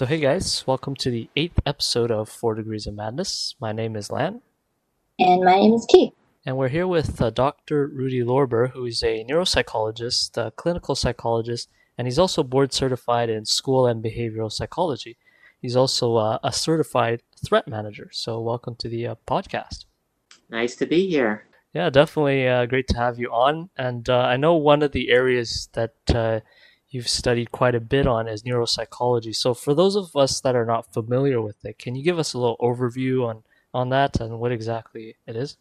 So, hey guys, welcome to the eighth episode of Four Degrees of Madness. My name is Lan, And my name is Kate. and we're here with uh, Dr. Rudy Lorber, who is a neuropsychologist, a clinical psychologist, and he's also board certified in school and behavioral psychology. He's also uh, a certified threat manager. So, welcome to the uh, podcast. Nice to be here. Yeah, definitely uh, great to have you on. And uh, I know one of the areas that uh, you've studied quite a bit on is neuropsychology. So, for those of us that are not familiar with it, can you give us a little overview on, on that and what exactly it is?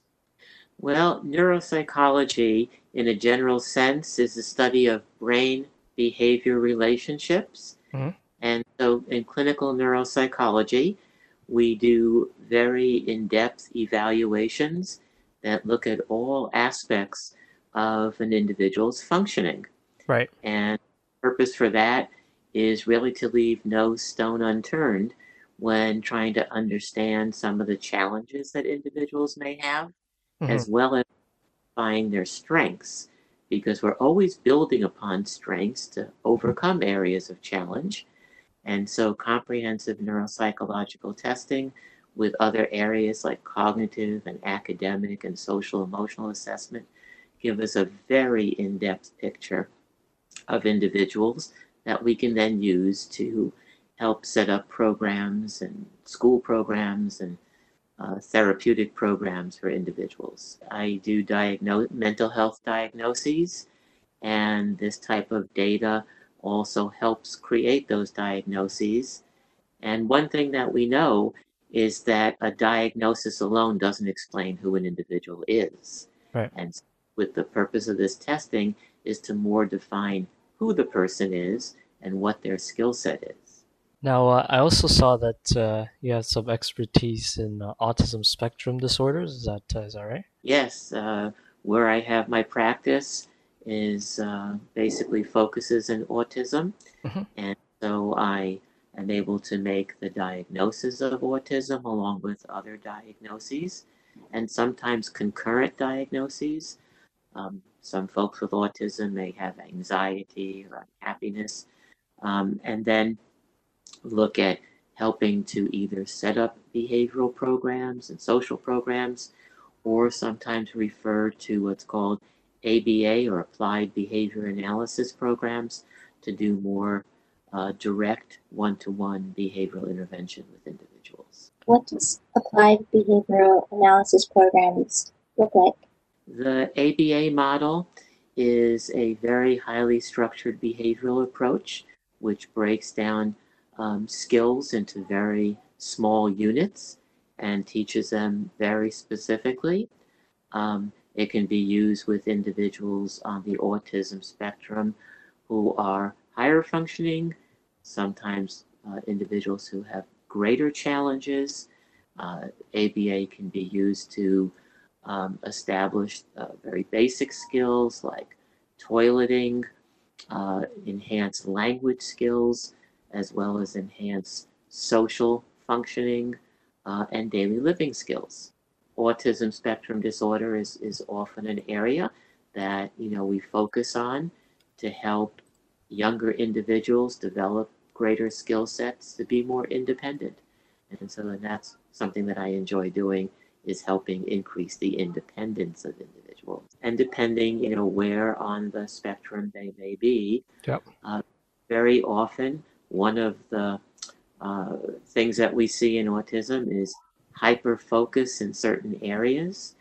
Well, neuropsychology, in a general sense, is the study of brain behavior relationships. Mhm. And so, in clinical neuropsychology, we do very in depth evaluations that look at all aspects of an individual's functioning. Right. And purpose for that is really to leave no stone unturned when trying to understand some of the challenges that individuals may have, Mhm. as well as find their strengths, because we're always building upon strengths to overcome areas of challenge. And so, comprehensive neuropsychological testing with other areas like cognitive and academic and social emotional assessment give us a very in depth picture of individuals that we can then use to help set up programs and school programs and uh, therapeutic programs for individuals. I do diagnose mental health diagnoses, and this type of data also helps create those diagnoses. And one thing that we know is that a diagnosis alone doesn't explain who an individual is. Right. And with the purpose of this testing is to more define who the person is and what their skill set is. Now, uh, I also saw that uh, you have some expertise in uh, autism spectrum disorders. Is that uh, is that right? Yes, uh, where I have my practice is uh, basically focuses in autism, Mhm. and so I am able to make the diagnosis of autism along with other diagnoses, and sometimes concurrent diagnoses. Um, some folks with autism may have anxiety or unhappiness, um, and then look at helping to either set up behavioral programs and social programs or sometimes refer to what's called ABA or Applied Behavior Analysis programs to do more uh, direct one to one behavioral intervention with individuals. What does applied behavioral analysis programs look like? The ABA model is a very highly structured behavioral approach which breaks down um, skills into very small units and teaches them very specifically. Um, it can be used with individuals on the autism spectrum who are higher functioning, sometimes uh, individuals who have greater challenges. Uh, ABA can be used to um, establish uh, very basic skills like toileting, uh, enhance language skills, as well as enhance social functioning uh, and daily living skills. Autism spectrum disorder is, is often an area that you know we focus on to help younger individuals develop greater skill sets to be more independent. And so then that's something that I enjoy doing is helping increase the independence of individuals. And depending, you know, where on the spectrum they may be, Yep. uh, very often one of the uh, things that we see in autism is hyper focus in certain areas,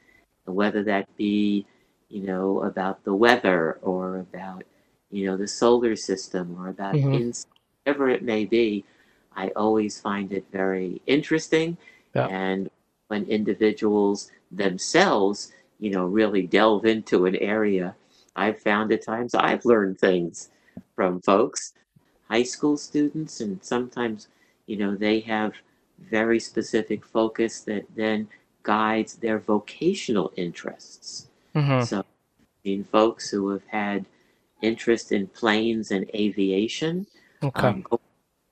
whether that be, you know, about the weather or about, you know, the solar system or about Mhm. ins- whatever it may be. I always find it very interesting. Yeah. And when individuals themselves, you know, really delve into an area, I've found at times I've learned things from folks, high school students, and sometimes, you know, they have very specific focus that then guides their vocational interests. Mm-hmm. So, seen folks who have had interest in planes and aviation Okay. um,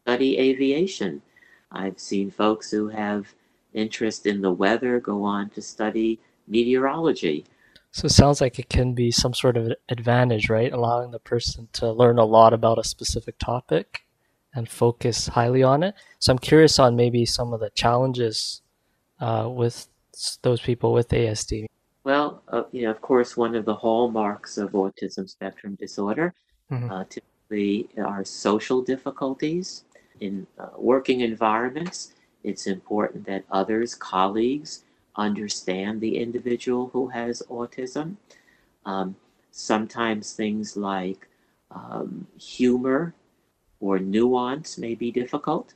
study aviation. I've seen folks who have interest in the weather go on to study meteorology. So it sounds like it can be some sort of advantage, right? Allowing the person to learn a lot about a specific topic and focus highly on it. So I'm curious on maybe some of the challenges uh, with those people with ASD. Well, uh, you know, of course, one of the hallmarks of autism spectrum disorder Mhm. uh, typically are social difficulties in uh, working environments. It's important that others, colleagues, understand the individual who has autism. Um, sometimes things like um, humor or nuance may be difficult.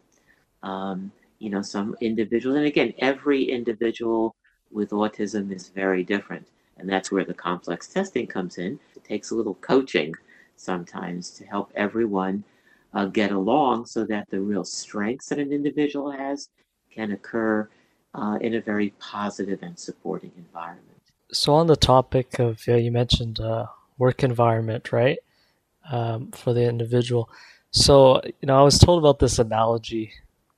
Um, you know, some individuals, and again, every individual with autism is very different. And that's where the complex testing comes in. It takes a little coaching sometimes to help everyone uh, get along so that the real strengths that an individual has can occur uh, in a very positive and supporting environment. So on the topic of you mentioned uh, work environment, right? Um, for the individual. So you know, I was told about this analogy,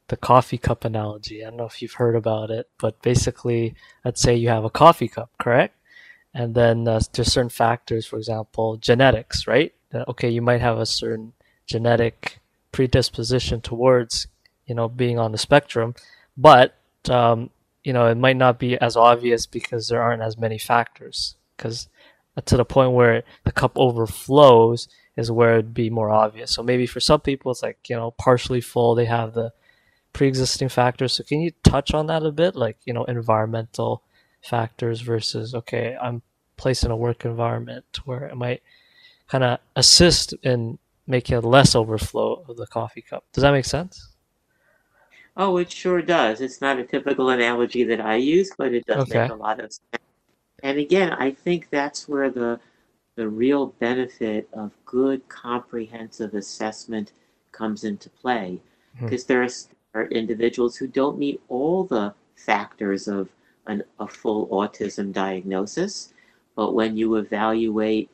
the coffee cup analogy. I don't know if you've heard about it, but basically, let's say you have a coffee cup, correct? And then uh, there's certain factors, for example, genetics, right? Okay, you might have a certain genetic predisposition towards, you know, being on the spectrum, but um, you know, it might not be as obvious because there aren't as many factors. Because to the point where the cup overflows is where it'd be more obvious. So maybe for some people, it's like, you know, partially full, they have the pre existing factors. So can you touch on that a bit? Like, you know, environmental factors versus, okay, I'm placed in a work environment where it might kind of assist in making a less overflow of the coffee cup. Does that make sense? Oh, it sure does. It's not a typical analogy that I use, but it does Okay. make a lot of sense. And again, I think that's where the the real benefit of good comprehensive assessment comes into play. Hmm. Because there are, s- are individuals who don't meet all the factors of an, a full autism diagnosis, but when you evaluate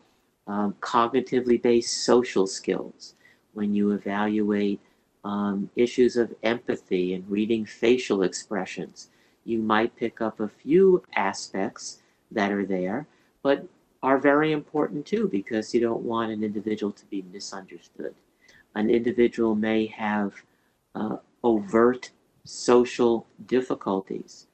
um, cognitively based social skills, when you evaluate um, issues of empathy and reading facial expressions. You might pick up a few aspects that are there, but are very important too because you don't want an individual to be misunderstood. An individual may have uh, overt social difficulties.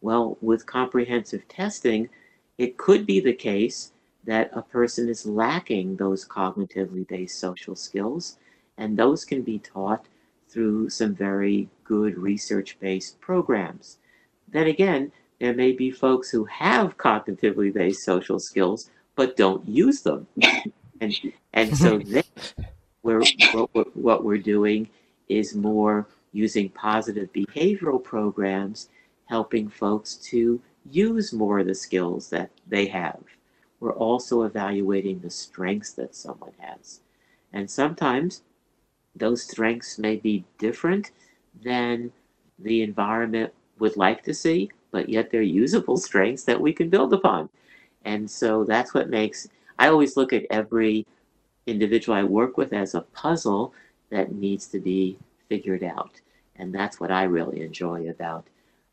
Well, with comprehensive testing, it could be the case that a person is lacking those cognitively based social skills and those can be taught through some very good research based programs. Then again, there may be folks who have cognitively based social skills but don't use them. and, and so then we're, what, we're, what we're doing is more using positive behavioral programs, helping folks to use more of the skills that they have. We're also evaluating the strengths that someone has. And sometimes those strengths may be different than the environment would like to see, but yet they're usable strengths that we can build upon. And so that's what makes, I always look at every individual I work with as a puzzle that needs to be figured out. And that's what I really enjoy about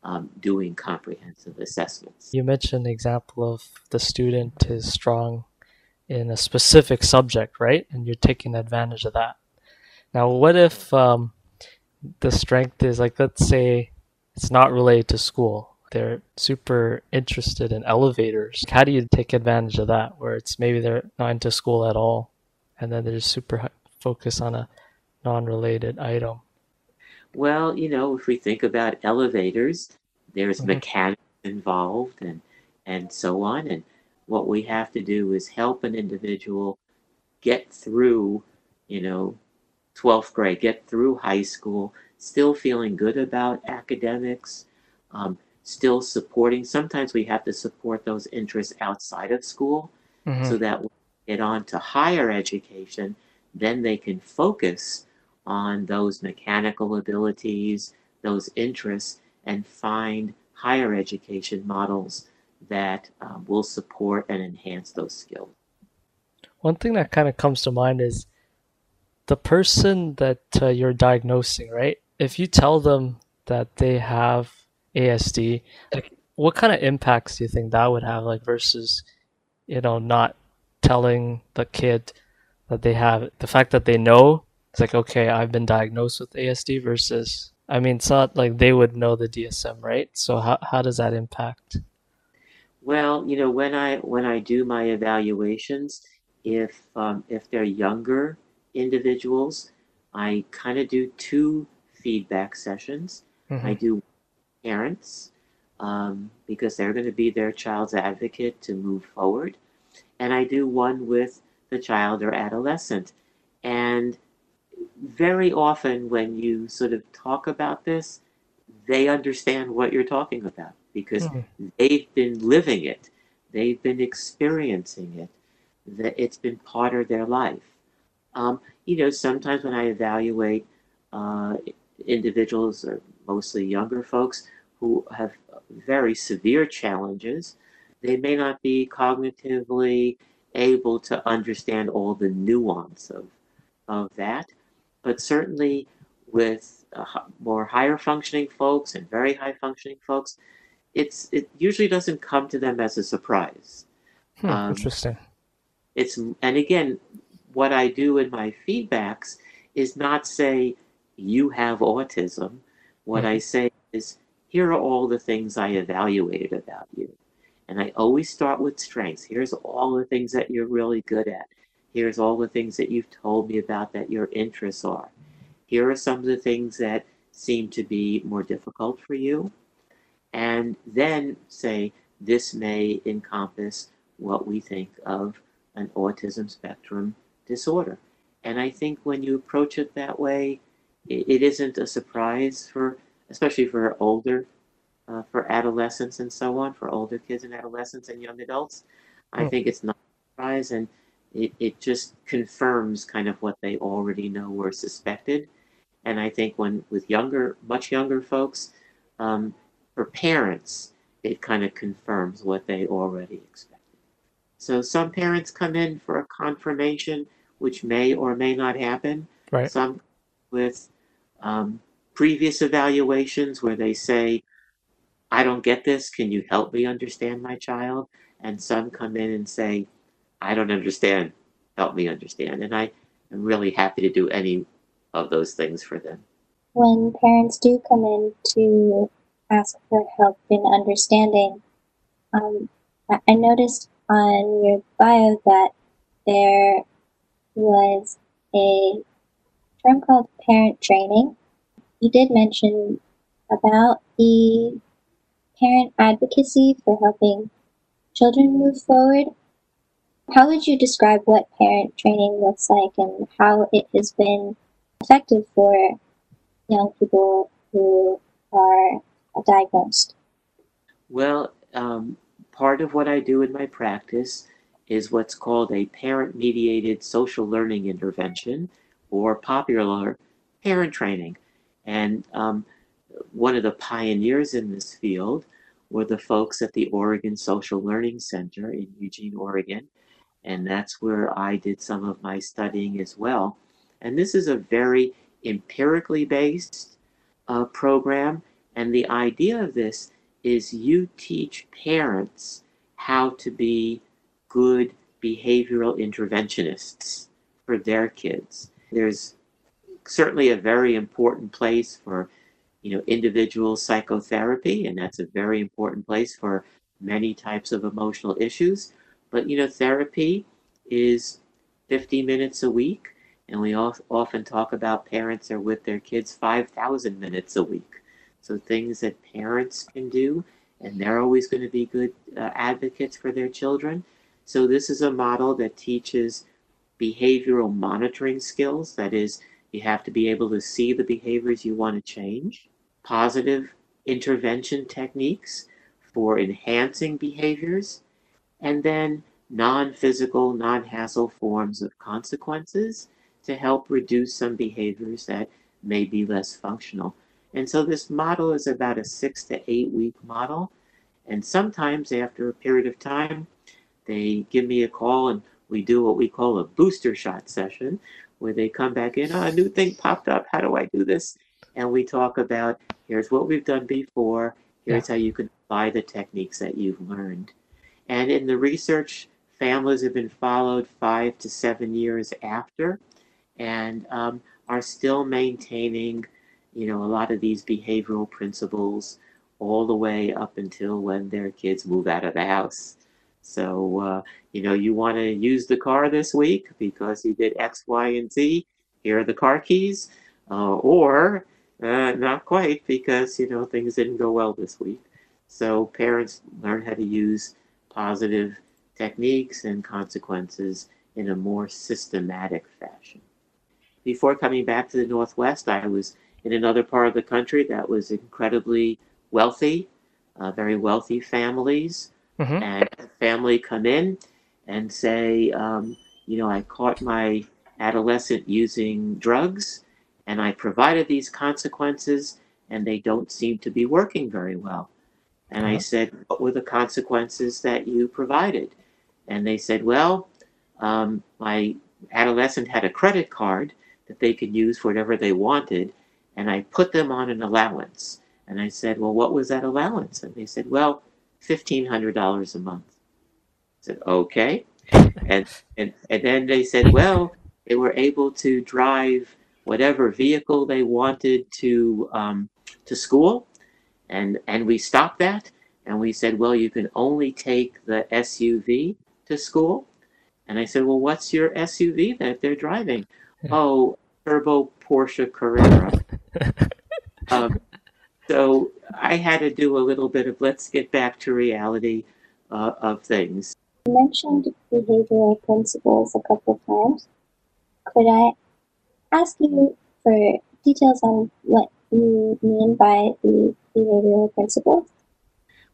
um, doing comprehensive assessments. You mentioned an example of the student is strong in a specific subject, right? And you're taking advantage of that. Now, what if um, the strength is like, let's say it's not related to school? They're super interested in elevators. How do you take advantage of that? Where it's maybe they're not into school at all, and then they're just super focused on a non-related item. Well, you know, if we think about elevators, there's Mhm. mechanics involved and and so on. And what we have to do is help an individual get through, you know, 12th grade, get through high school, still feeling good about academics, um, still supporting. Sometimes we have to support those interests outside of school Mhm. so that when they get on to higher education, then they can focus on those mechanical abilities, those interests, and find higher education models that um, will support and enhance those skills. One thing that kind of comes to mind is the person that uh, you're diagnosing, right? If you tell them that they have ASD, like what kind of impacts do you think that would have, like versus, you know, not telling the kid that they have the fact that they know it's like okay, I've been diagnosed with ASD versus I mean, it's not like they would know the DSM, right? So how how does that impact? Well, you know, when I when I do my evaluations, if um, if they're younger individuals, I kind of do two feedback sessions. Mm-hmm. I do parents um, because they're going to be their child's advocate to move forward, and I do one with the child or adolescent. And very often, when you sort of talk about this, they understand what you're talking about because Mm-hmm. they've been living it, they've been experiencing it, that it's been part of their life. Um, you know, sometimes when I evaluate uh, individuals, or mostly younger folks, who have very severe challenges, they may not be cognitively able to understand all the nuance of, of that. But certainly with uh, more higher functioning folks and very high functioning folks, it's it usually doesn't come to them as a surprise. Hmm, Um, interesting. it's and again, what I do in my feedbacks is not say you have autism. What I say is here are all the things I evaluated about you. And I always start with strengths. Here's all the things that you're really good at. Here's all the things that you've told me about that your interests are. Here are some of the things that seem to be more difficult for you. And then say, this may encompass what we think of an autism spectrum disorder. And I think when you approach it that way, it, it isn't a surprise for, especially for older, uh, for adolescents and so on, for older kids and adolescents and young adults. I Hmm. think it's not a surprise and it, it just confirms kind of what they already know or suspected. And I think when with younger, much younger folks, um, for parents, it kind of confirms what they already expected. So some parents come in for a confirmation, which may or may not happen. Right. Some with um, previous evaluations where they say, I don't get this. Can you help me understand my child? And some come in and say, I don't understand. Help me understand. And I am really happy to do any of those things for them. When parents do come in to ask for help in understanding, um, I, noticed on your bio that there was a term called parent training. You did mention about the parent advocacy for helping children move forward. How would you describe what parent training looks like and how it has been effective for young people who are diagnosed? Well, um, part of what I do in my practice is what's called a parent mediated social learning intervention or popular parent training. And um, one of the pioneers in this field were the folks at the Oregon Social Learning Center in Eugene, Oregon. And that's where I did some of my studying as well. And this is a very empirically based uh, program. And the idea of this is you teach parents how to be good behavioral interventionists for their kids. There's certainly a very important place for you know individual psychotherapy and that's a very important place for many types of emotional issues but you know therapy is 50 minutes a week and we often talk about parents are with their kids 5000 minutes a week. So things that parents can do and they're always going to be good uh, advocates for their children. So this is a model that teaches behavioral monitoring skills. That is you have to be able to see the behaviors you want to change. Positive intervention techniques for enhancing behaviors, and then non physical, non hassle forms of consequences to help reduce some behaviors that may be less functional. And so this model is about a six to eight week model. And sometimes after a period of time, they give me a call and we do what we call a booster shot session where they come back in, oh, a new thing popped up. How do I do this? And we talk about here's what we've done before, here's how you can apply the techniques that you've learned. And in the research, families have been followed five to seven years after. And um, are still maintaining, you know, a lot of these behavioral principles all the way up until when their kids move out of the house. So, uh, you know, you want to use the car this week because you did X, Y, and Z. Here are the car keys. Uh, or uh, not quite because, you know, things didn't go well this week. So parents learn how to use positive techniques and consequences in a more systematic fashion. Before coming back to the Northwest, I was in another part of the country that was incredibly wealthy, uh, very wealthy families. Mm-hmm. And a family come in and say, um, you know, I caught my adolescent using drugs and I provided these consequences and they don't seem to be working very well. And I uh-huh. said, What were the consequences that you provided? And they said, Well, um, my adolescent had a credit card that they could use for whatever they wanted, and I put them on an allowance. And I said, Well, what was that allowance? And they said, Well, $1,500 a month. I said, Okay. and, and, and then they said, Well, they were able to drive whatever vehicle they wanted to um, to school and, and we stopped that and we said, well, you can only take the SUV to school. And I said, well, what's your SUV that they're driving? oh, turbo Porsche Carrera. um, so I had to do a little bit of let's get back to reality uh, of things. You mentioned behavioral principles a couple times. Could I ask you for details on what you mean by the behavioral?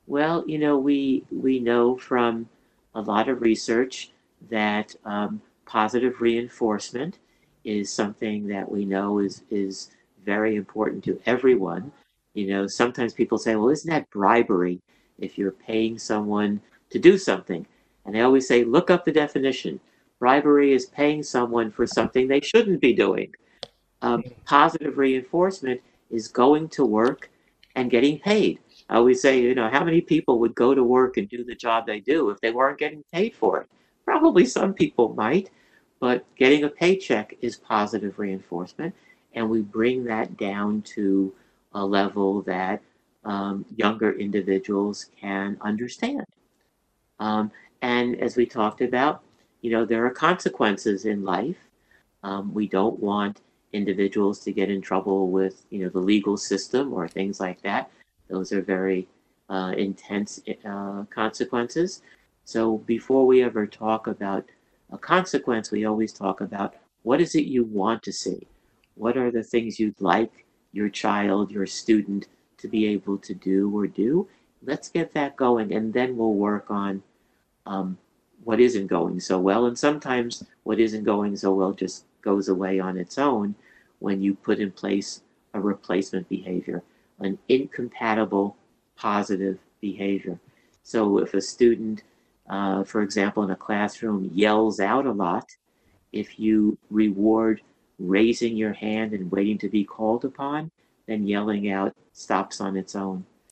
Well, you know, we we know from a lot of research that um, positive reinforcement is something that we know is is very important to everyone. You know, sometimes people say, "Well, isn't that bribery if you're paying someone to do something?" And I always say, "Look up the definition. Bribery is paying someone for something they shouldn't be doing. Um, positive reinforcement is going to work and getting paid. I always say, you know, how many people would go to work and do the job they do if they weren't getting paid for it? Probably some people might, but getting a paycheck is positive reinforcement. And we bring that down to a level that um, younger individuals can understand. Um, and as we talked about, you know, there are consequences in life. Um, we don't want individuals to get in trouble with you know the legal system or things like that. Those are very uh, intense uh, consequences. So before we ever talk about a consequence, we always talk about what is it you want to see? What are the things you'd like your child, your student to be able to do or do? Let's get that going, and then we'll work on um, what isn't going so well. And sometimes what isn't going so well just goes away on its own when you put in place a replacement behavior, an incompatible positive behavior. So if a student, uh, for example, in a classroom yells out a lot, if you reward raising your hand and waiting to be called upon, then yelling out stops on its own.